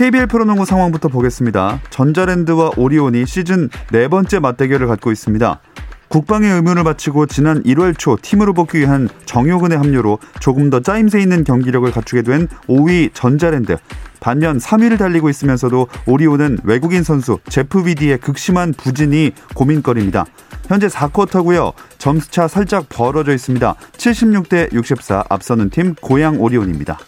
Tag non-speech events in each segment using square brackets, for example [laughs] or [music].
KBL 프로농구 상황부터 보겠습니다. 전자랜드와 오리온이 시즌 네 번째 맞대결을 갖고 있습니다. 국방의 의무를 바치고 지난 1월 초 팀으로 복귀한 정효근의 합류로 조금 더 짜임새 있는 경기력을 갖추게 된 5위 전자랜드. 반면 3위를 달리고 있으면서도 오리온은 외국인 선수 제프 위디의 극심한 부진이 고민거리입니다. 현재 4쿼터고요. 점수차 살짝 벌어져 있습니다. 76대 64 앞서는 팀 고양 오리온입니다.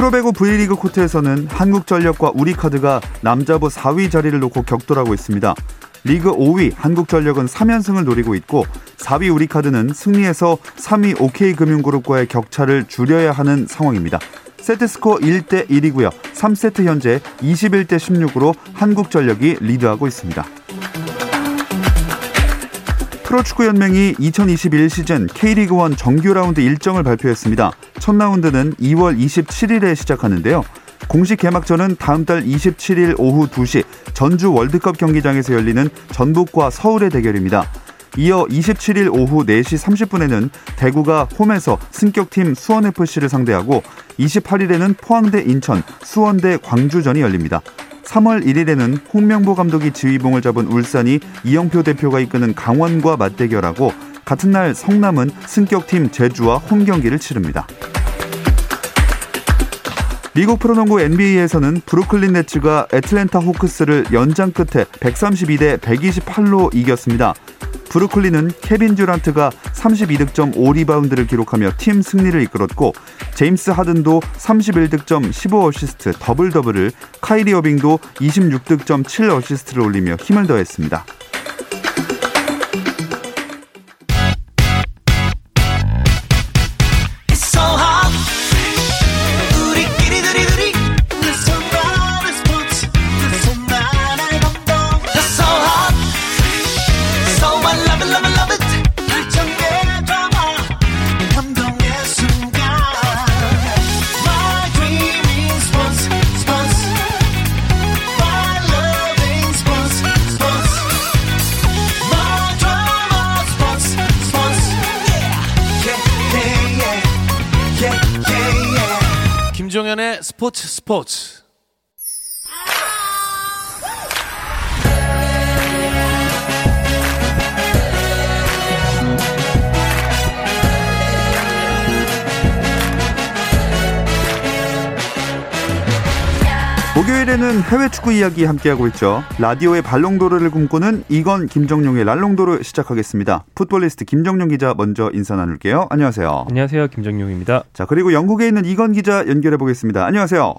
프로배구 V리그 코트에서는 한국전력과 우리카드가 남자부 4위 자리를 놓고 격돌하고 있습니다. 리그 5위 한국전력은 3연승을 노리고 있고 4위 우리카드는 승리해서 3위 OK금융그룹과의 격차를 줄여야 하는 상황입니다. 세트스코어 1대 1이고요. 3세트 현재 21대 16으로 한국전력이 리드하고 있습니다. 프로축구연맹이 2021 시즌 K리그1 정규 라운드 일정을 발표했습니다. 첫 라운드는 2월 27일에 시작하는데요. 공식 개막전은 다음 달 27일 오후 2시 전주 월드컵 경기장에서 열리는 전북과 서울의 대결입니다. 이어 27일 오후 4시 30분에는 대구가 홈에서 승격팀 수원FC를 상대하고 28일에는 포항대 인천, 수원대 광주전이 열립니다. 3월 1일에는 홍명보 감독이 지휘봉을 잡은 울산이 이영표 대표가 이끄는 강원과 맞대결하고 같은 날 성남은 승격팀 제주와 홈 경기를 치릅니다. 미국 프로농구 NBA에서는 브루클린 네츠가 애틀랜타 호크스를 연장 끝에 132대 128로 이겼습니다. 브루클린은 케빈 듀란트가 32득점 5리바운드를 기록하며 팀 승리를 이끌었고 제임스 하든도 31득점 15어시스트 더블 더블을 카이리 어빙도 26득점 7어시스트를 올리며 힘을 더했습니다. 스포츠 목요일에는 해외 축구 이야기 함께하고 있죠. 라디오의 발롱도르를 꿈꾸는 이건 김정용의 랄롱도르 시작하겠습니다. 풋볼리스트 김정용 기자 먼저 인사 나눌게요. 안녕하세요. 안녕하세요. 김정용입니다. 자, 그리고 영국에 있는 이건 기자 연결해 보겠습니다. 안녕하세요.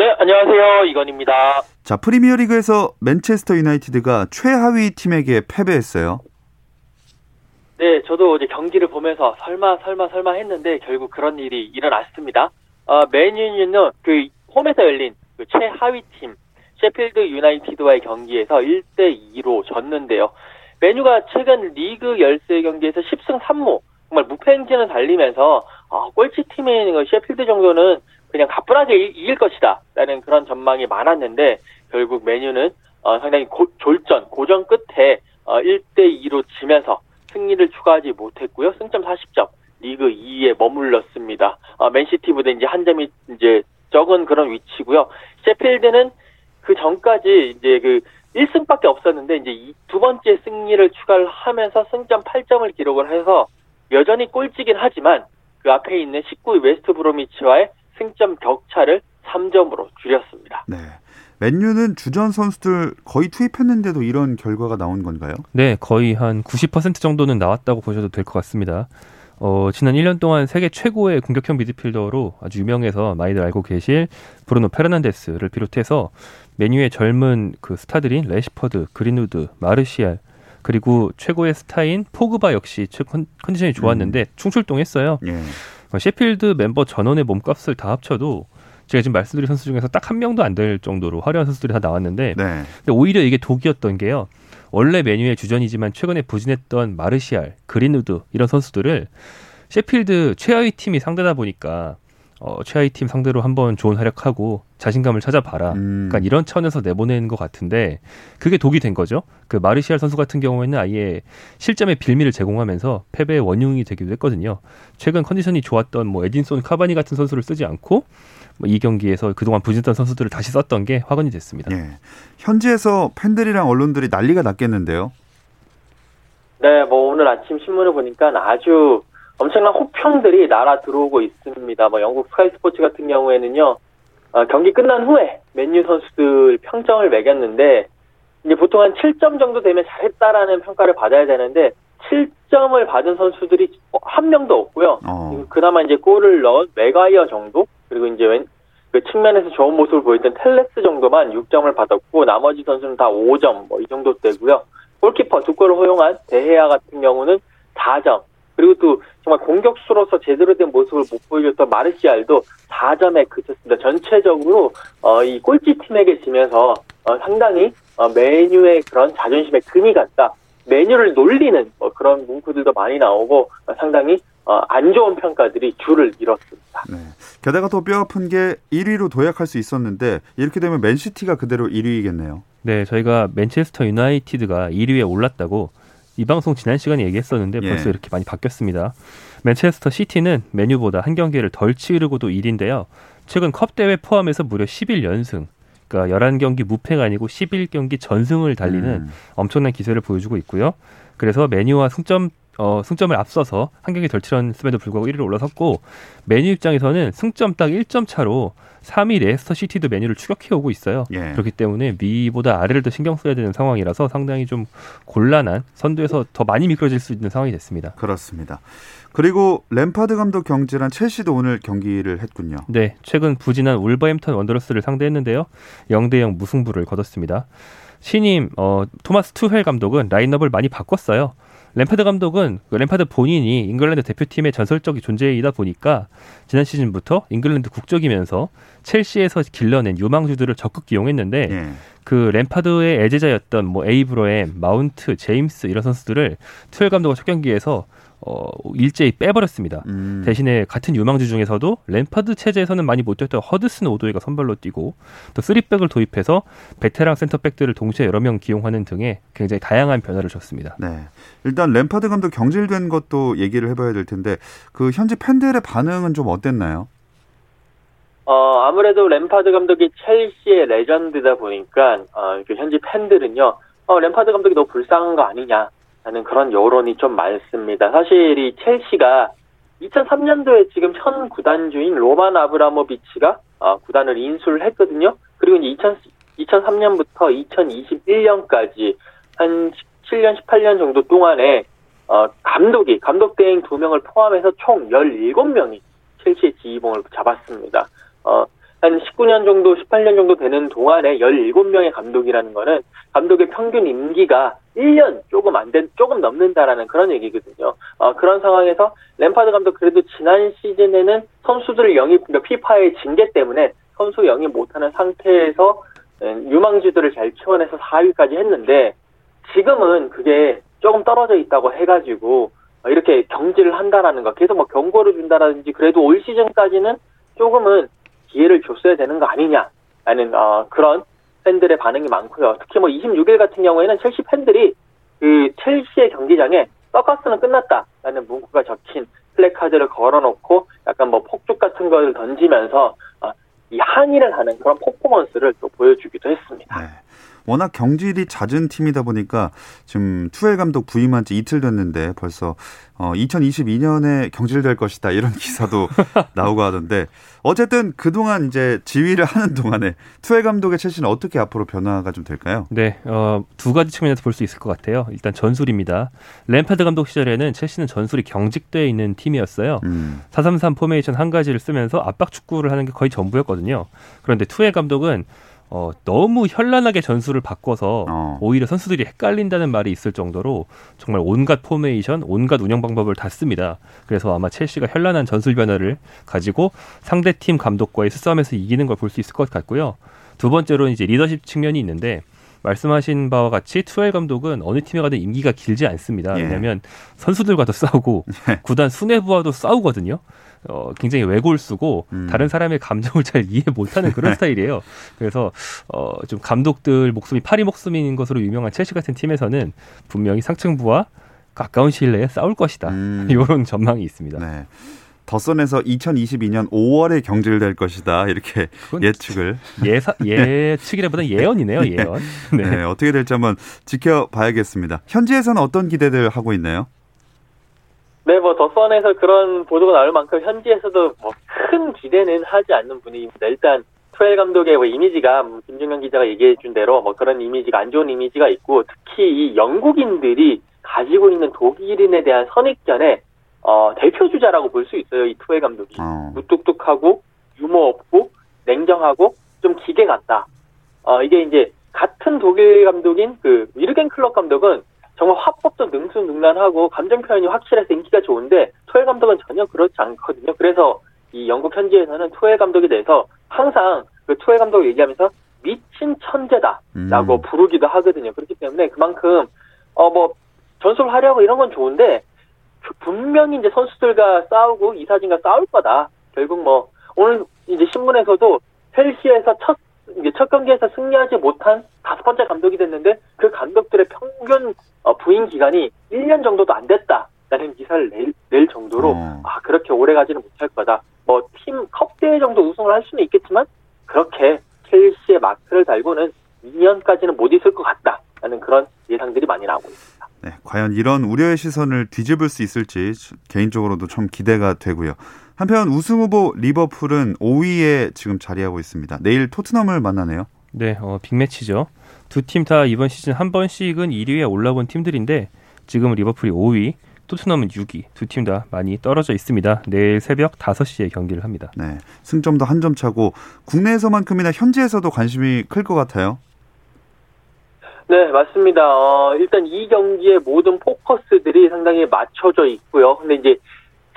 네, 안녕하세요. 이건입니다. 자, 프리미어리그에서 맨체스터 유나이티드가 최하위 팀에게 패배했어요. 네, 저도 이제 경기를 보면서 설마 설마 설마 했는데 결국 그런 일이 일어났습니다. 어, 맨유는 그 홈에서 열린 그 최하위 팀 셰필드 유나이티드와의 경기에서 1대 2로 졌는데요. 메뉴가 최근 리그 열세 경기에서 10승 3무 정말 무패 행진을 달리면서 어, 꼴찌 팀인 그 셰필드 정도는 그냥 가뿐하게 이길 것이다 라는 그런 전망이 많았는데 결국 메뉴는 어, 상당히 고, 졸전 고전 끝에 어, 1대 2로 지면서 승리를 추가하지 못했고요. 승점 40점 리그 2위에 머물렀습니다. 어, 맨시티보다 이제 한 점이 이제 적은 그런 위치고요. 셰필드는 그 전까지 이제 그 1승밖에 없었는데 이제 두 번째 승리를 추가를 하면서 승점 8점을 기록을 해서 여전히 꼴찌긴 하지만 그 앞에 있는 19위 웨스트 브로미치와의 승점 격차를 3점으로 줄였습니다. 네. 맨유는 주전 선수들 거의 투입했는데도 이런 결과가 나온 건가요? 네, 거의 한 90% 정도는 나왔다고 보셔도 될 것 같습니다. 어, 지난 1년 동안 세계 최고의 공격형 미드필더로 아주 유명해서 많이들 알고 계실 브루노 페르난데스를 비롯해서 맨유의 젊은 그 스타들인 래시퍼드, 그린우드, 마르시알, 그리고 최고의 스타인 포그바 역시 컨디션이 좋았는데 음. 총출동했어요. 예. 어, 셰필드 멤버 전원의 몸값을 다 합쳐도 제가 지금 말씀드린 선수 중에서 딱 한 명도 안 될 정도로 화려한 선수들이 다 나왔는데 네. 근데 오히려 이게 독이었던 게요. 원래 맨유의 주전이지만 최근에 부진했던 마르시알, 그린우드 이런 선수들을 셰필드 최하위 팀이 상대다 보니까 어, 최하위 팀 상대로 한번 좋은 활약하고 자신감을 찾아봐라. 음. 그러니까 이런 차원에서 내보내는 것 같은데 그게 독이 된 거죠. 그 마르시알 선수 같은 경우에는 아예 실점의 빌미를 제공하면서 패배의 원흉이 되기도 했거든요. 최근 컨디션이 좋았던 뭐 에딘손 카바니 같은 선수를 쓰지 않고 뭐이 경기에서 그동안 부진했던 선수들을 다시 썼던 게 확언이 됐습니다. 예. 현지에서 팬들이랑 언론들이 난리가 났겠는데요. 네, 뭐 오늘 아침 신문을 보니까 아주 엄청난 호평들이 날아 들어오고 있습니다. 뭐 영국 스카이 스포츠 같은 경우에는요, 어, 경기 끝난 후에 맨유 선수들 평점을 매겼는데 이제 보통 한 7점 정도 되면 잘했다라는 평가를 받아야 되는데 7점을 받은 선수들이 한 명도 없고요. 어. 그나마 이제 골을 넣은 메가이어 정도 그리고 이제 왼, 그 측면에서 좋은 모습을 보였던 텔레스 정도만 6점을 받았고 나머지 선수는 다 5점 뭐 이 정도 되고요. 골키퍼 두 골을 허용한 대해야 같은 경우는 4점. 그리고 또 정말 공격수로서 제대로 된 모습을 못 보여줬던 마르시알도 4점에 그쳤습니다. 전체적으로 어, 이 꼴찌 팀에게 지면서 어, 상당히 어, 메뉴의 그런 자존심에 금이 갔다. 메뉴를 놀리는 뭐 그런 문구들도 많이 나오고 어, 상당히 어, 안 좋은 평가들이 줄을 이뤘습니다. 네. 게다가 또 뼈아픈 게 1위로 도약할 수 있었는데 이렇게 되면 맨시티가 그대로 1위이겠네요. 네, 저희가 맨체스터 유나이티드가 1위에 올랐다고 이 방송 지난 시간에 얘기했었는데 예. 벌써 이렇게 많이 바뀌었습니다. 맨체스터 시티는 메뉴보다 한 경기를 덜 치르고도 1위인데요. 최근 컵 대회 포함해서 무려 11연승. 그러니까 11경기 무패가 아니고 11경기 전승을 달리는 음. 엄청난 기세를 보여주고 있고요. 그래서 메뉴와 승점 어, 승점을 앞서서 한 경기 덜 치렀음에도 불구하고 1위로 올라섰고 메뉴 입장에서는 승점 딱 1점 차로 3위 레스터 시티도 메뉴를 추격해 오고 있어요. 예. 그렇기 때문에 미보다 아래를 더 신경 써야 되는 상황이라서 상당히 좀 곤란한 선두에서 더 많이 미끄러질 수 있는 상황이 됐습니다. 그렇습니다. 그리고 램파드 감독 경질한 첼시도 오늘 경기를 했군요. 네, 최근 부진한 울버햄턴 원더러스를 상대했는데요. 0대 0 무승부를 거뒀습니다. 신임 어, 토마스 투헬 감독은 라인업을 많이 바꿨어요. 램파드 감독은 그 램파드 본인이 잉글랜드 대표팀의 전설적인 존재이다 보니까 지난 시즌부터 잉글랜드 국적이면서 첼시에서 길러낸 유망주들을 적극 이용했는데 예. 그 램파드의 애제자였던 뭐 에이브러햄, 마운트, 제임스 이런 선수들을 투헬 감독과 첫 경기에서 어, 일제히 빼버렸습니다. 음. 대신에 같은 유망주 중에서도 램파드 체제에서는 많이 못 뛰었던 허드슨 오도이가 선발로 뛰고 또 쓰리백을 도입해서 베테랑 센터백들을 동시에 여러 명 기용하는 등의 굉장히 다양한 변화를 줬습니다. 네. 일단 램파드 감독 경질된 것도 얘기를 해봐야 될 텐데 그 현지 팬들의 반응은 좀 어땠나요? 어, 아무래도 램파드 감독이 첼시의 레전드다 보니까 어, 그 현지 팬들은요. 어, 램파드 감독이 너무 불쌍한 거 아니냐. 하는 그런 여론이 좀 많습니다. 사실 이 첼시가 2003년도에 지금 현 구단주인 로만 아브라모비치가 어, 구단을 인수를 했거든요. 그리고 이제 2000, 2003년부터 2021년까지 한 17년, 18년 정도 동안에 어, 감독이, 감독 대행 2명을 포함해서 총 17명이 첼시의 지휘봉을 잡았습니다. 어, 한 19년 정도, 18년 정도 되는 동안에 17명의 감독이라는 거는 감독의 평균 임기가 1년 조금 안 된, 조금 넘는다라는 그런 얘기거든요. 어, 그런 상황에서 램파드 감독 그래도 지난 시즌에는 선수들을 영입, 그러니까 피파의 징계 때문에 선수 영입 못하는 상태에서 음, 유망주들을 잘 키워내서 4위까지 했는데 지금은 그게 조금 떨어져 있다고 해가지고 이렇게 경질을 한다라는 거, 계속 뭐 경고를 준다라든지 그래도 올 시즌까지는 조금은 기회를 줬어야 되는 거 아니냐라는 어, 그런 팬들의 반응이 많고요. 특히 뭐 26일 같은 경우에는 첼시 팬들이 그 첼시의 경기장에 서커스는 끝났다라는 문구가 적힌 플래카드를 걸어놓고 약간 뭐 폭죽 같은 걸 던지면서 어, 이 항의를 하는 그런 퍼포먼스를 또 보여주기도 했습니다. 네. 워낙 경질이 잦은 팀이다 보니까 지금 투헬 감독 부임한 지 이틀 됐는데 벌써 어 2022년에 경질될 것이다 이런 [laughs] 기사도 나오고 하던데 어쨌든 그동안 이제 지휘를 하는 동안에 투헬 감독의 첼시는 어떻게 앞으로 변화가 좀 될까요? 네, 어, 두 가지 측면에서 볼 수 있을 것 같아요. 일단 전술입니다. 램파드 감독 시절에는 첼시는 전술이 경직되어 있는 팀이었어요. 음. 433 포메이션 한 가지를 쓰면서 압박 축구를 하는 게 거의 전부였거든요. 그런데 투헬 감독은 어, 너무 현란하게 전술을 바꿔서 어. 오히려 선수들이 헷갈린다는 말이 있을 정도로 정말 온갖 포메이션, 온갖 운영 방법을 다 씁니다. 그래서 아마 첼시가 현란한 전술 변화를 가지고 상대 팀 감독과의 수싸움에서 이기는 걸 볼 수 있을 것 같고요. 두 번째로는 이제 리더십 측면이 있는데 말씀하신 바와 같이 투헬 감독은 어느 팀에 가든 임기가 길지 않습니다. 예. 왜냐하면 선수들과도 싸우고 예. [laughs] 구단 수뇌부와도 싸우거든요. 어, 굉장히 외골수고 음. 다른 사람의 감정을 잘 이해 못하는 그런 [laughs] 스타일이에요. 그래서 어, 좀 감독들 목숨이 파리 목숨인 것으로 유명한 첼시 같은 팀에서는 분명히 상층부와 가까운 시일 내에 싸울 것이다. 음. [laughs] 이런 전망이 있습니다. 네. 더선에서 2022년 5월에 경질될 것이다 이렇게 예측을 예사, 예측이라보다 [laughs] 예언이네요 네. 예언. 네. 네. 어떻게 될지 한번 지켜봐야겠습니다. 현지에서는 어떤 기대들 하고 있나요? 네, 뭐 더선에서 그런 보도가 나올 만큼 현지에서도 뭐 큰 기대는 하지 않는 분위기입니다. 일단 투엘 감독의 뭐 이미지가 뭐 김준경 기자가 얘기해 준 대로 뭐 그런 이미지가 안 좋은 이미지가 있고 특히 이 영국인들이 가지고 있는 독일인에 대한 선입견에 어, 대표 주자라고 볼 수 있어요. 이 투엘 감독이 어. 무뚝뚝하고 유머 없고 냉정하고 좀 기계 같다. 어, 이게 이제 같은 독일 감독인 그 위르겐 클럽 감독은 정말 화법도 능수능란하고 감정 표현이 확실해서 인기가 좋은데 토엘 감독은 전혀 그렇지 않거든요. 그래서 이 영국 현지에서는 토엘 감독에 대해서 항상 그 토엘 감독 얘기하면서 미친 천재다라고 음. 부르기도 하거든요. 그렇기 때문에 그만큼 어 뭐 전술하려고 이런 건 좋은데 분명히 이제 선수들과 싸우고 이사진과 싸울 거다. 결국 뭐 오늘 이제 신문에서도 헬시에서 첫 이제 첫 경기에서 승리하지 못한 다섯 번째 감독이 됐는데 그 감독들의 평균 어, 부임 기간이 1년 정도도 안 됐다라는 기사를 낼, 낼 정도로 어. 아 그렇게 오래 가지는 못할 거다. 뭐 팀 컵대회 정도 우승을 할 수는 있겠지만 그렇게 첼시의 마크를 달고는 2년까지는 못 있을 것 같다라는 그런 예상들이 많이 나오고 있습니다. 네, 과연 이런 우려의 시선을 뒤집을 수 있을지 개인적으로도 좀 기대가 되고요. 한편 우승 후보 리버풀은 5위에 지금 자리하고 있습니다. 내일 토트넘을 만나네요. 네, 어, 빅매치죠. 두 팀 다 이번 시즌 한 번씩은 1위에 올라온 팀들인데 지금 리버풀이 5위, 토트넘은 6위. 두 팀 다 많이 떨어져 있습니다. 내일 새벽 5시에 경기를 합니다. 네. 승점도 한 점 차고 국내에서만큼이나 현지에서도 관심이 클 것 같아요. 네, 맞습니다. 어, 일단 이 경기의 모든 포커스들이 상당히 맞춰져 있고요. 근데 이제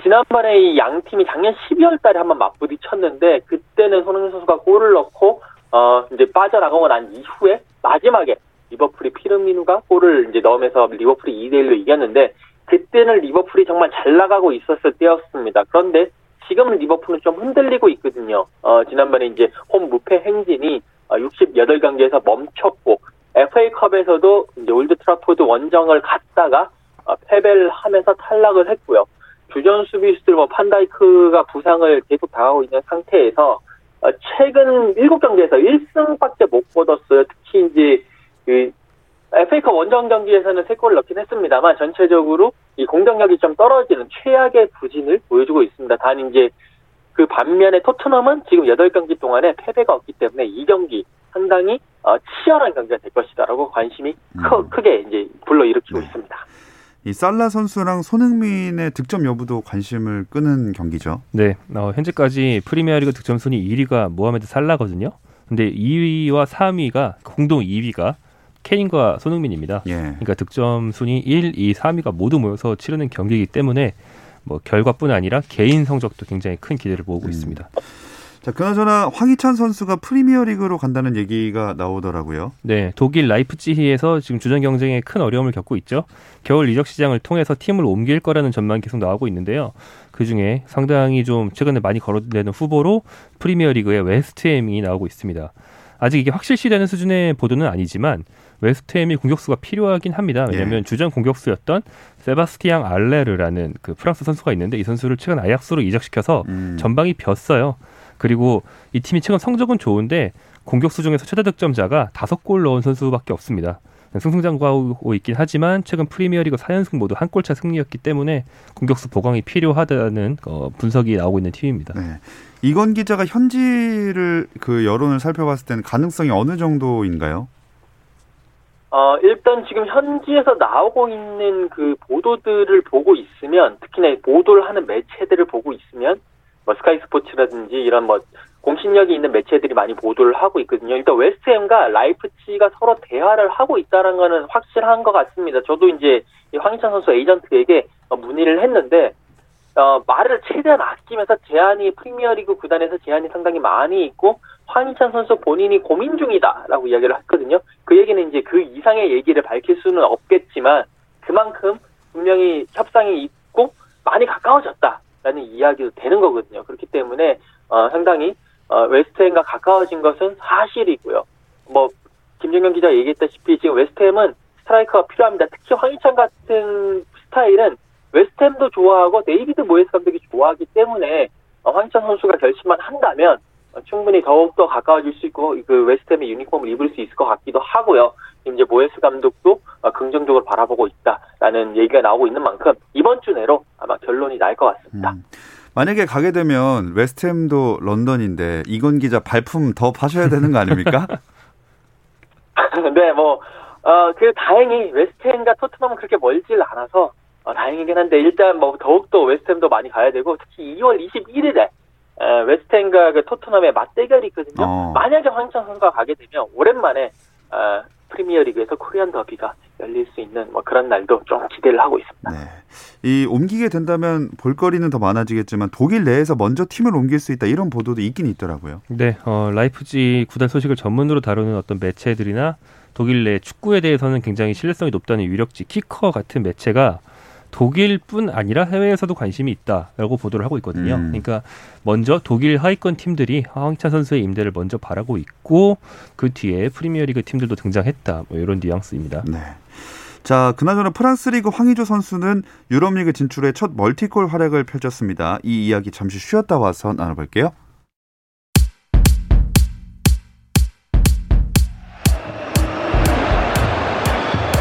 지난번에 이 양 팀이 작년 12월 달에 한번 맞부딪혔는데 그때는 손흥민 선수가 골을 넣고 어 이제 빠져나가고 난 이후에 마지막에 리버풀이 피르미누가 골을 이제 넣으면서 리버풀이 2대 1로 이겼는데 그때는 리버풀이 정말 잘 나가고 있었을 때였습니다. 그런데 지금은 리버풀은 좀 흔들리고 있거든요. 어 지난번에 이제 홈 무패 행진이 68경기에서 어, 멈췄고 FA컵에서도 이제 올드 트래포드 원정을 갔다가 어, 패배를 하면서 탈락을 했고요. 주전 수비수들 뭐 판다이크가 부상을 계속 당하고 있는 상태에서 어, 최근 7경기에서 1승밖에 못 거뒀어요. 특히 이제 그 FA컵 원정 경기에서는 3골을 넣긴 했습니다만 전체적으로 이 공격력이 좀 떨어지는 최악의 부진을 보여주고 있습니다. 단 이제 그 반면에 토트넘은 지금 8경기 동안에 패배가 없기 때문에 이 경기 상당히 어, 치열한 경기가 될 것이다라고 관심이 음. 크게 이제 불러일으키고 네. 있습니다. 이 살라 선수랑 손흥민의 득점 여부도 관심을 끄는 경기죠. 네, 어, 현재까지 프리미어리그 득점 순위 1위가 모하메드 살라거든요. 근데 2위와 3위가 공동 2위가 케인과 손흥민입니다. 예. 그러니까 득점 순위 1, 2, 3위가 모두 모여서 치르는 경기이기 때문에 뭐 결과뿐 아니라 개인 성적도 굉장히 큰 기대를 모으고 음. 있습니다. 자, 그나저나 황희찬 선수가 프리미어리그로 간다는 얘기가 나오더라고요. 네, 독일 라이프치히에서 지금 주전 경쟁에 큰 어려움을 겪고 있죠. 겨울 이적 시장을 통해서 팀을 옮길 거라는 전망이 계속 나오고 있는데요. 그 중에 상당히 좀 최근에 많이 거론되는 후보로 프리미어리그의 웨스트햄이 나오고 있습니다. 아직 이게 확실시되는 수준의 보도는 아니지만 웨스트햄이 공격수가 필요하긴 합니다. 왜냐하면 예. 주전 공격수였던 세바스티앙 알레르라는 그 프랑스 선수가 있는데 이 선수를 최근 아약스로 이적시켜서 음. 전방이 비었어요. 그리고 이 팀이 최근 성적은 좋은데 공격수 중에서 최다 득점자가 다섯 골 넣은 선수밖에 없습니다. 승승장구하고 있긴 하지만 최근 프리미어리그 4연승 모두 한 골차 승리였기 때문에 공격수 보강이 필요하다는 어, 분석이 나오고 있는 팀입니다. 네. 이건 기자가 현지를 그 여론을 살펴봤을 때는 가능성이 어느 정도인가요? 어, 일단 지금 현지에서 나오고 있는 그 보도들을 보고 있으면 특히나 보도를 하는 매체들을 보고 있으면 뭐 스카이 스포츠라든지 이런 뭐 공신력이 있는 매체들이 많이 보도를 하고 있거든요. 일단 웨스트햄과 라이프치가 서로 대화를 하고 있다는 거는 확실한 것 같습니다. 저도 이제 황희찬 선수 에이전트에게 문의를 했는데 어, 말을 최대한 아끼면서 제한이 프리미어리그 구단에서 제한이 상당히 많이 있고 황희찬 선수 본인이 고민 중이다라고 이야기를 했거든요. 그 얘기는 이제 그 이상의 얘기를 밝힐 수는 없겠지만 그만큼 분명히 협상이 있고 많이 가까워졌다 라는 이야기도 되는 거거든요. 그렇기 때문에 어, 상당히 어, 웨스트햄과 가까워진 것은 사실이고요. 뭐 김정현 기자 얘기했다시피 지금 웨스트햄은 스트라이커가 필요합니다. 특히 황희찬 같은 스타일은 웨스트햄도 좋아하고 데이비드 모예스 감독이 좋아하기 때문에 어, 황희찬 선수가 결심만 한다면 어, 충분히 더욱더 가까워질 수 있고 그 웨스트햄의 유니폼을 입을 수 있을 것 같기도 하고요. 이제 모예스 감독도 어, 긍정적으로 바라보고 있다라는 얘기가 나오고 있는 만큼 이번 주 내로 아마 결론이 날 것 같습니다. 음. 만약에 가게 되면 웨스트햄도 런던인데 이건 기자 발품 더 파셔야 되는 거 아닙니까? [laughs] 네, 뭐, 어, 그 다행히 웨스트햄과 토트넘은 그렇게 멀질 않아서 어, 다행이긴 한데 일단 뭐 더욱더 웨스트햄도 많이 가야 되고 특히 2월 21일에 에, 웨스트햄과 그 토트넘의 맞대결이 있거든요. 어. 만약에 황희찬 선수가 가게 되면 오랜만에 어, 프리미어리그에서 코리안 더비가 열릴 수 있는 뭐 그런 날도 좀 기대를 하고 있습니다. 네. 이 옮기게 된다면 볼거리는 더 많아지겠지만 독일 내에서 먼저 팀을 옮길 수 있다 이런 보도도 있긴 있더라고요. 네, 어, 라이프치히 구단 소식을 전문으로 다루는 어떤 매체들이나 독일 내 축구에 대해서는 굉장히 신뢰성이 높다는 유력지 키커 같은 매체가 독일뿐 아니라 해외에서도 관심이 있다라고 보도를 하고 있거든요. 음. 그러니까 먼저 독일 하위권 팀들이 황희찬 선수의 임대를 먼저 바라고 있고 그 뒤에 프리미어리그 팀들도 등장했다. 뭐 이런 뉘앙스입니다. 네. 자, 그나저나 프랑스 리그 황의조 선수는 유럽리그 진출의 첫 멀티골 활약을 펼쳤습니다. 이 이야기 잠시 쉬었다 와서 나눠볼게요.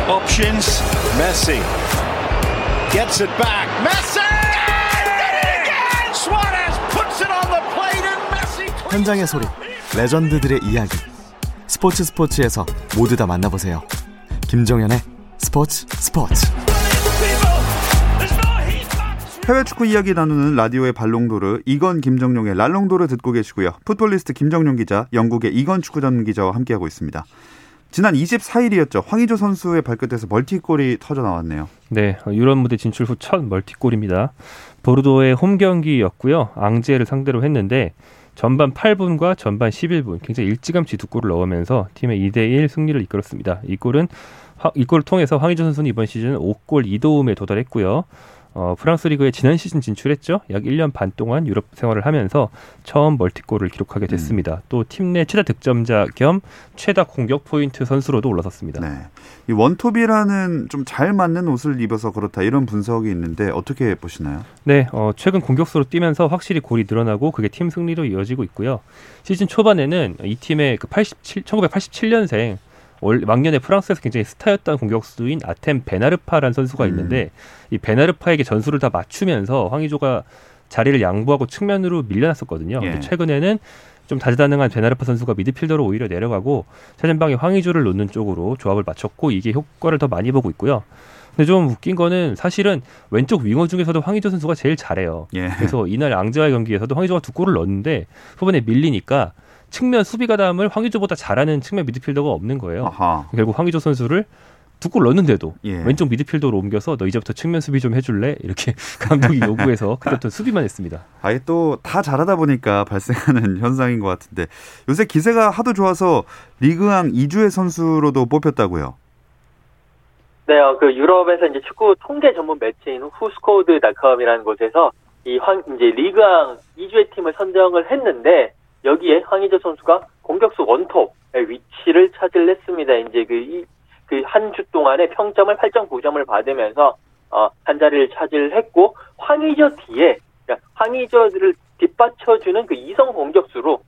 옵션스 메시 gets it back. Messi! 현장의 소리, 레전드들의 이야기. 스포츠 스포츠에서 모두 다 만나보세요. 김정현의 스포츠 스포츠. 해외 축구 이야기 나누는 라디오의 발롱도르 이건 김정용의 랄롱도르 듣고 계시고요. 풋볼리스트 김정용 기자, 영국의 이건 축구 전문 기자와 함께하고 있습니다. 지난 24일이었죠. 황의조 선수의 발끝에서 멀티골이 터져 나왔네요. 네, 유럽 무대 진출 후 첫 멀티골입니다. 보르도의 홈 경기였고요. 앙제를 상대로 했는데 전반 8분과 전반 11분 굉장히 일찌감치 두 골을 넣으면서 팀의 2대 1 승리를 이끌었습니다. 이 골은 이 골을 통해서 황의조 선수는 이번 시즌 5골 2도움에 도달했고요. 어, 프랑스 리그에 지난 시즌 진출했죠. 약 1년 반 동안 유럽 생활을 하면서 처음 멀티골을 기록하게 됐습니다. 음. 또팀 내 최다 득점자 겸 최다 공격 포인트 선수로도 올라섰습니다. 네. 이 원톱이라는 좀 잘 맞는 옷을 입어서 그렇다 이런 분석이 있는데 어떻게 보시나요? 네, 어, 최근 공격수로 뛰면서 확실히 골이 늘어나고 그게 팀 승리로 이어지고 있고요. 시즌 초반에는 이 팀의 그 87, 1987년생 왕년에 프랑스에서 굉장히 스타였던 공격수인 하템 벤 아르파라는 선수가 음. 있는데 음. 이 벤 아르파에게 전술을 다 맞추면서 황의조가 자리를 양보하고 측면으로 밀려났었거든요. 예. 최근에는 좀 다재다능한 베나르파 선수가 미드필더로 오히려 내려가고 최전방에 황의조를 놓는 쪽으로 조합을 맞췄고 이게 효과를 더 많이 보고 있고요. 근데 좀 웃긴 거는 사실은 왼쪽 윙어 중에서도 황의조 선수가 제일 잘해요. 예. 그래서 이날 앙제와의 경기에서도 황의조가 두 골을 넣었는데 후반에 밀리니까 측면 수비 가담을 황의조보다 잘하는 측면 미드필더가 없는 거예요. 아하. 결국 황의조 선수를 두골 넣었는데도 예. 왼쪽 미드필더로 옮겨서 너 이제부터 측면 수비 좀 해줄래? 이렇게 [laughs] 감독이 요구해서 [laughs] 그때부터 수비만 했습니다. 아예 또 다 잘하다 보니까 발생하는 [laughs] 현상인 것 같은데 요새 기세가 하도 좋아서 리그왕 이주의 선수로도 뽑혔다고요. 네, 어, 그 유럽에서 이제 축구 통계 전문 매체인 후스코드닷컴이라는 곳에서 이 황 이제 리그왕 이주의 팀을 선정을 했는데 여기에 황희조 선수가 공격수 원톱의 위치를 차지했습니다. 이제 그, 그 한 주 동안에 평점을 8.9점을 받으면서, 어, 한 자리를 차지했고, 황희조 뒤에, 그러니까 황희조를 뒷받쳐주는 그 이성 공격수로,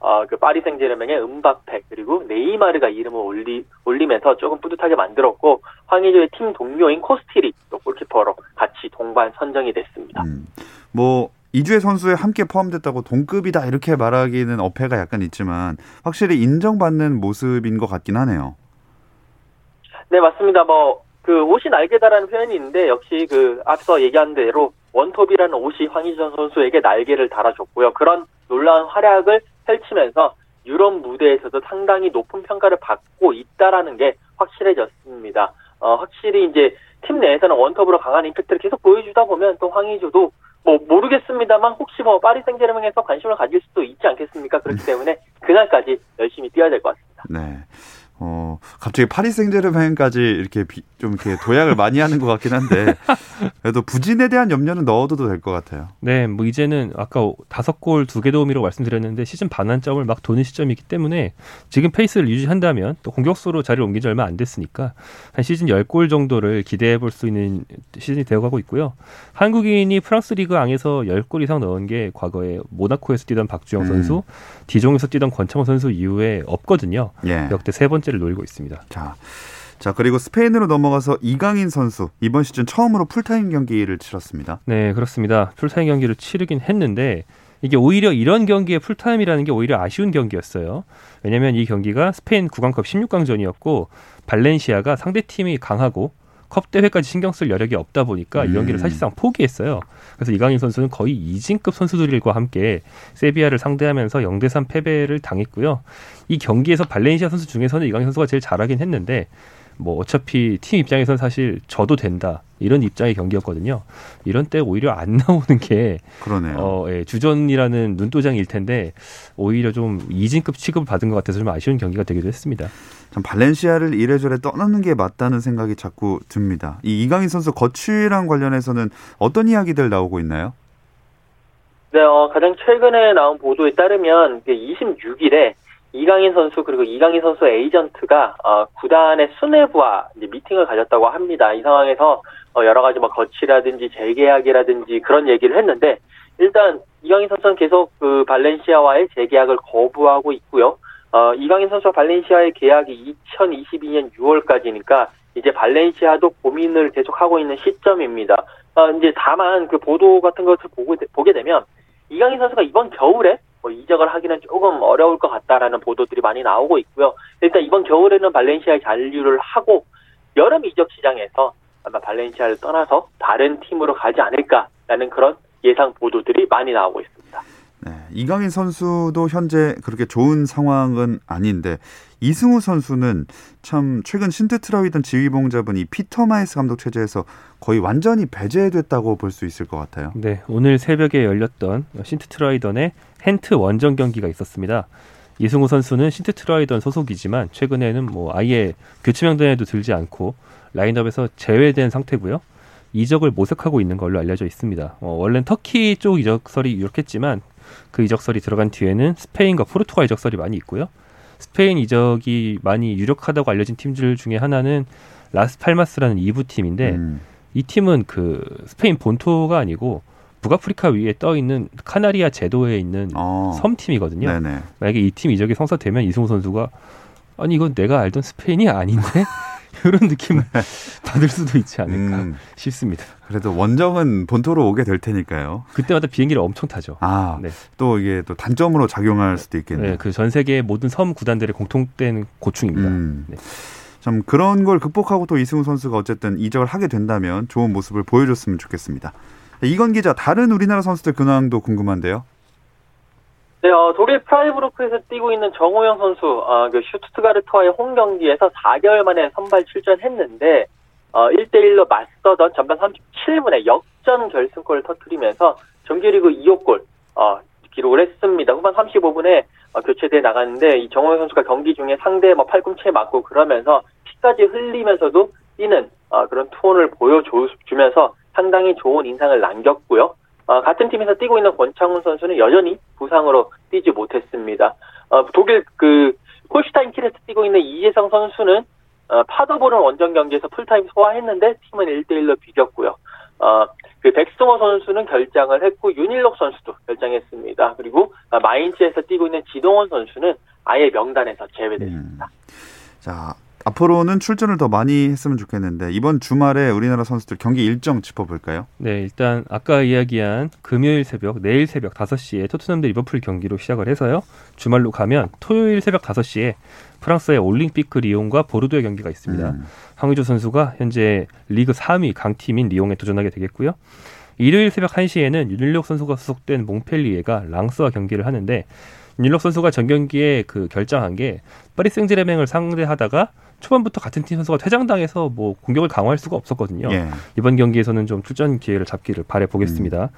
어, 그 파리 생제르맹의 음바페 그리고 네이마르가 이름을 올리, 올리면서 조금 뿌듯하게 만들었고 황희조의 팀 동료인 코스티리 또 골키퍼로 같이 동반 선정이 됐습니다. 음, 뭐 이주혜 선수에 함께 포함됐다고 동급이다 이렇게 말하기는 어폐가 약간 있지만 확실히 인정받는 모습인 것 같긴 하네요. 네 맞습니다. 뭐 그 옷이 날개다라는 표현이 있는데 역시 그 앞서 얘기한 대로 원톱이라는 옷이 황희전 선수에게 날개를 달아줬고요. 그런 놀라운 활약을 펼치면서 유럽 무대에서도 상당히 높은 평가를 받고 있다라는 게 확실해졌습니다. 어, 확실히 이제 팀 내에서는 원톱으로 강한 임팩트를 계속 보여주다 보면 또 황의조도 뭐 모르겠습니다만 혹시 뭐 파리 생제르맹에서 관심을 가질 수도 있지 않겠습니까? 그렇기 때문에 그날까지 열심히 뛰어야 될 것 같습니다. 네. 어, 갑자기 파리 생제르맹까지 이렇게 비, 좀 이렇게 도약을 많이 하는 것 같긴 한데 그래도 부진에 대한 염려는 넣어도 될 것 같아요. 네, 뭐 이제는 아까 다섯 골 두 개 도움이라고 말씀드렸는데 시즌 반환점을 막 도는 시점이기 때문에 지금 페이스를 유지한다면 또 공격수로 자리를 옮긴 지 얼마 안 됐으니까 한 시즌 열 골 정도를 기대해 볼 수 있는 시즌이 되어가고 있고요. 한국인이 프랑스 리그 앙에서 열 골 이상 넣은 게 과거에 모나코에서 뛰던 박주영 음. 선수, 디종에서 뛰던 권창훈 선수 이후에 없거든요. 예. 역대 세 번째 를 노리고 있습니다. 자. 자, 그리고 스페인으로 넘어가서 이강인 선수 이번 시즌 처음으로 풀타임 경기를 치렀습니다. 네, 그렇습니다. 풀타임 경기를 치르긴 했는데 이게 오히려 이런 경기에 풀타임이라는 게 오히려 아쉬운 경기였어요. 왜냐면 이 경기가 스페인 국왕컵 16강전이었고 발렌시아가 상대 팀이 강하고 컵 대회까지 신경 쓸 여력이 없다 보니까 이 경기를 음. 사실상 포기했어요. 그래서 이강인 선수는 거의 이진급 선수들과 함께 세비야를 상대하면서 0대3 패배를 당했고요. 이 경기에서 발렌시아 선수 중에서는 이강인 선수가 제일 잘하긴 했는데 뭐 어차피 팀 입장에서는 사실 져도 된다 이런 입장의 경기였거든요. 이런 때 오히려 안 [laughs] 나오는 게 그러네요. 어, 예, 주전이라는 눈도장일 텐데 오히려 좀 이진급 취급을 받은 것 같아서 좀 아쉬운 경기가 되기도 했습니다. 참 발렌시아를 이래저래 떠나는 게 맞다는 생각이 자꾸 듭니다. 이 이강인 선수 거취랑 관련해서는 어떤 이야기들 나오고 있나요? 네, 어, 가장 최근에 나온 보도에 따르면 26일에 이강인 선수 그리고 이강인 선수 에이전트가 어, 구단의 수뇌부와 미팅을 가졌다고 합니다. 이 상황에서 어, 여러 가지 뭐 거치라든지 재계약이라든지 그런 얘기를 했는데 일단 이강인 선수는 계속 그 발렌시아와의 재계약을 거부하고 있고요. 어, 이강인 선수와 발렌시아의 계약이 2022년 6월까지니까 이제 발렌시아도 고민을 계속하고 있는 시점입니다. 어, 이제 다만 그 보도 같은 것을 보고, 보게 되면 이강인 선수가 이번 겨울에 뭐 이적을 하기는 조금 어려울 것 같다라는 보도들이 많이 나오고 있고요. 일단 이번 겨울에는 발렌시아에 잔류를 하고 여름 이적 시장에서 아마 발렌시아를 떠나서 다른 팀으로 가지 않을까라는 그런 예상 보도들이 많이 나오고 있습니다. 네, 이강인 선수도 현재 그렇게 좋은 상황은 아닌데 이승우 선수는 참 최근 신트트라위던 지휘봉잡은 이 피터 마스 감독 체제에서 거의 완전히 배제됐다고 볼 수 있을 것 같아요. 네, 오늘 새벽에 열렸던 신트트라위던의 헨트 원정 경기가 있었습니다. 이승우 선수는 신트트라위던 소속이지만 최근에는 뭐 아예 교체 명단에도 들지 않고 라인업에서 제외된 상태고요. 이적을 모색하고 있는 걸로 알려져 있습니다. 어, 원래는 터키 쪽 이적설이 유력했지만 그 이적설이 들어간 뒤에는 스페인과 포르투갈 이적설이 많이 있고요. 스페인 이적이 많이 유력하다고 알려진 팀들 중에 하나는 라스팔마스라는 2부 팀인데 음. 이 팀은 그 스페인 본토가 아니고 북아프리카 위에 떠 있는 카나리아 제도에 있는 어. 섬 팀이거든요. 네네. 만약에 이 팀 이적이 성사되면 이승우 선수가 아니 이건 내가 알던 스페인이 아닌데 [laughs] [laughs] 이런 느낌을 네. 받을 수도 있지 않을까 음, 싶습니다. 그래도 원정은 본토로 오게 될 테니까요. 그때마다 비행기를 엄청 타죠. 아, 네. 또 이게 또 단점으로 작용할 수도 있겠네요. 네, 그 전 세계 모든 섬 구단들의 공통된 고충입니다. 음. 네. 참 그런 걸 극복하고 또 이승우 선수가 어쨌든 이적을 하게 된다면 좋은 모습을 보여줬으면 좋겠습니다. 이건 기자, 다른 우리나라 선수들 근황도 궁금한데요. 네, 어, 독일 프라이브루크에서 뛰고 있는 정호영 선수, 어, 그 슈투트가르트와의 홈 경기에서 4개월 만에 선발 출전했는데, 어, 1대1로 맞서던 전반 37분에 역전 결승골을 터뜨리면서 정규리그 2호 골, 어, 기록을 했습니다. 후반 35분에 어, 교체돼 나갔는데, 이 정호영 선수가 경기 중에 상대 뭐 팔꿈치에 맞고 그러면서 피까지 흘리면서도 뛰는, 어, 그런 투혼을 보여주면서 상당히 좋은 인상을 남겼고요. 어, 같은 팀에서 뛰고 있는 권창훈 선수는 여전히 부상으로 뛰지 못했습니다. 어, 독일 그 홀슈타인 킬에서 뛰고 있는 이재성 선수는 어, 파더보른 원정 경기에서 풀타임 소화했는데 팀은 1대1로 비겼고요. 어, 그 백승호 선수는 결장을 했고 윤일록 선수도 결장했습니다. 그리고 마인츠에서 뛰고 있는 지동원 선수는 아예 명단에서 제외됐습니다. 음. 자, 앞으로는 출전을 더 많이 했으면 좋겠는데 이번 주말에 우리나라 선수들 경기 일정 짚어볼까요? 네, 일단 아까 이야기한 금요일 새벽, 내일 새벽 5시에 토트넘 대 리버풀 경기로 시작을 해서요. 주말로 가면 토요일 새벽 5시에 프랑스의 올림픽크 리옹과 보르도의 경기가 있습니다. 음. 황의조 선수가 현재 리그 3위 강팀인 리옹에 도전하게 되겠고요. 일요일 새벽 1시에는 윤일록 선수가 소속된 몽펠리에가 랑스와 경기를 하는데 닐럭 선수가 전 경기에 그 결정한 게 파리 생제르맹을 상대하다가 초반부터 같은 팀 선수가 퇴장당해서 뭐 공격을 강화할 수가 없었거든요. 예. 이번 경기에서는 좀 출전 기회를 잡기를 바래 보겠습니다. 음.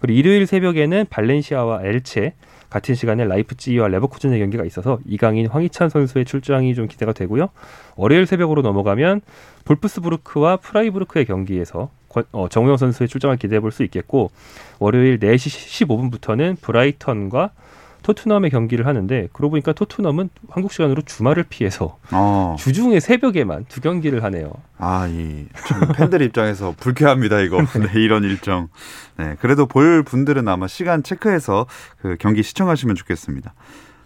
그리고 일요일 새벽에는 발렌시아와 엘체 같은 시간에 라이프찌히와 레버쿠젠의 경기가 있어서 이강인, 황희찬 선수의 출장이 좀 기대가 되고요. 월요일 새벽으로 넘어가면 볼프스부르크와 프라이부르크의 경기에서 어, 정우영 선수의 출장을 기대해 볼 수 있겠고 월요일 4시 15분부터는 브라이턴과 토트넘의 경기를 하는데 그러고 보니까 토트넘은 한국 시간으로 주말을 피해서 어. 주중에 새벽에만 두 경기를 하네요. 아, 이 팬들 입장에서 [laughs] 불쾌합니다 이거. 네, 이런 일정. 네, 그래도 볼 분들은 아마 시간 체크해서 그 경기 시청하시면 좋겠습니다.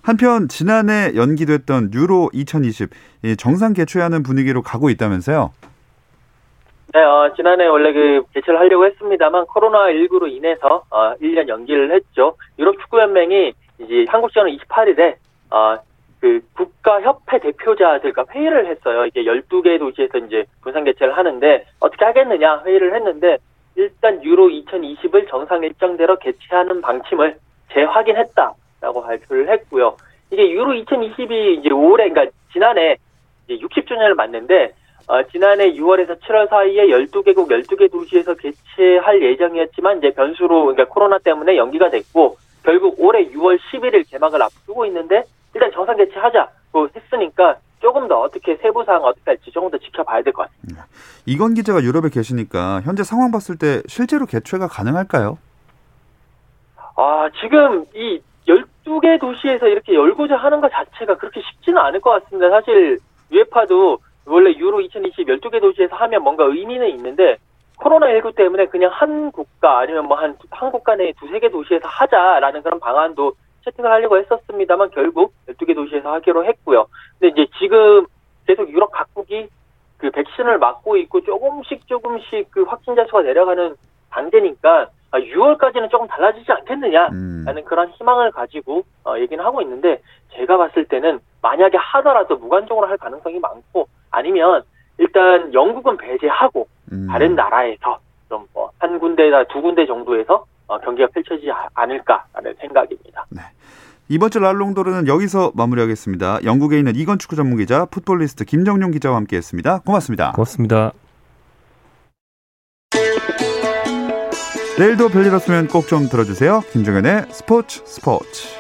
한편 지난해 연기됐던 유로 2020 정상 개최하는 분위기로 가고 있다면서요? 네, 어, 지난해 원래 그 개최를 하려고 했습니다만 코로나19로 인해서 어, 1년 연기를 했죠. 유럽 축구연맹이 이제 한국 시간은 28일에 어, 그 국가협회 대표자들과 회의를 했어요. 이게 12개 도시에서 이제 분산 개최를 하는데 어떻게 하겠느냐 회의를 했는데 일단 유로 2020을 정상 일정대로 개최하는 방침을 재확인했다라고 발표를 했고요. 이게 유로 2020이 이제 올해 그러니까 지난해 이제 60주년을 맞는데 어, 지난해 6월에서 7월 사이에 12개국 12개 도시에서 개최할 예정이었지만 이제 변수로 그러니까 코로나 때문에 연기가 됐고 결국 올해 6월 11일 개막을 앞두고 있는데 일단 정상 개최하자고 했으니까 조금 더 어떻게 세부 사항 어떻게 할지 조금 더 지켜봐야 될 것 같습니다. 이건 기자가 유럽에 계시니까 현재 상황 봤을 때 실제로 개최가 가능할까요? 아, 지금 이 12개 도시에서 이렇게 열고자 하는 것 자체가 그렇게 쉽지는 않을 것 같습니다. 사실 유에파도 원래 유로 2020 12개 도시에서 하면 뭔가 의미는 있는데 코로나19 때문에 그냥 한 국가 아니면 뭐 한 한 국가 내 두세 개 도시에서 하자라는 그런 방안도 채택을 하려고 했었습니다만 결국 12개 도시에서 하기로 했고요. 근데 이제 지금 계속 유럽 각국이 그 백신을 맞고 있고 조금씩 조금씩 그 확진자 수가 내려가는 단계니까 6월까지는 아, 조금 달라지지 않겠느냐라는 음. 그런 희망을 가지고 어, 얘기는 하고 있는데 제가 봤을 때는 만약에 하더라도 무관적으로 할 가능성이 많고 아니면 일단 영국은 배제하고 음. 다른 나라에서 좀 뭐 한 군데나 두 군데 정도에서 어, 경기가 펼쳐지지 않을까라는 생각입니다. 네. 이번 주 랄롱도르는 여기서 마무리하겠습니다. 영국에 있는 이건 축구 전문 기자, 풋볼리스트 김정용 기자와 함께했습니다. 고맙습니다. 고맙습니다. 내일도 별일 없으면 꼭 좀 들어주세요. 김정현의 스포츠 스포츠.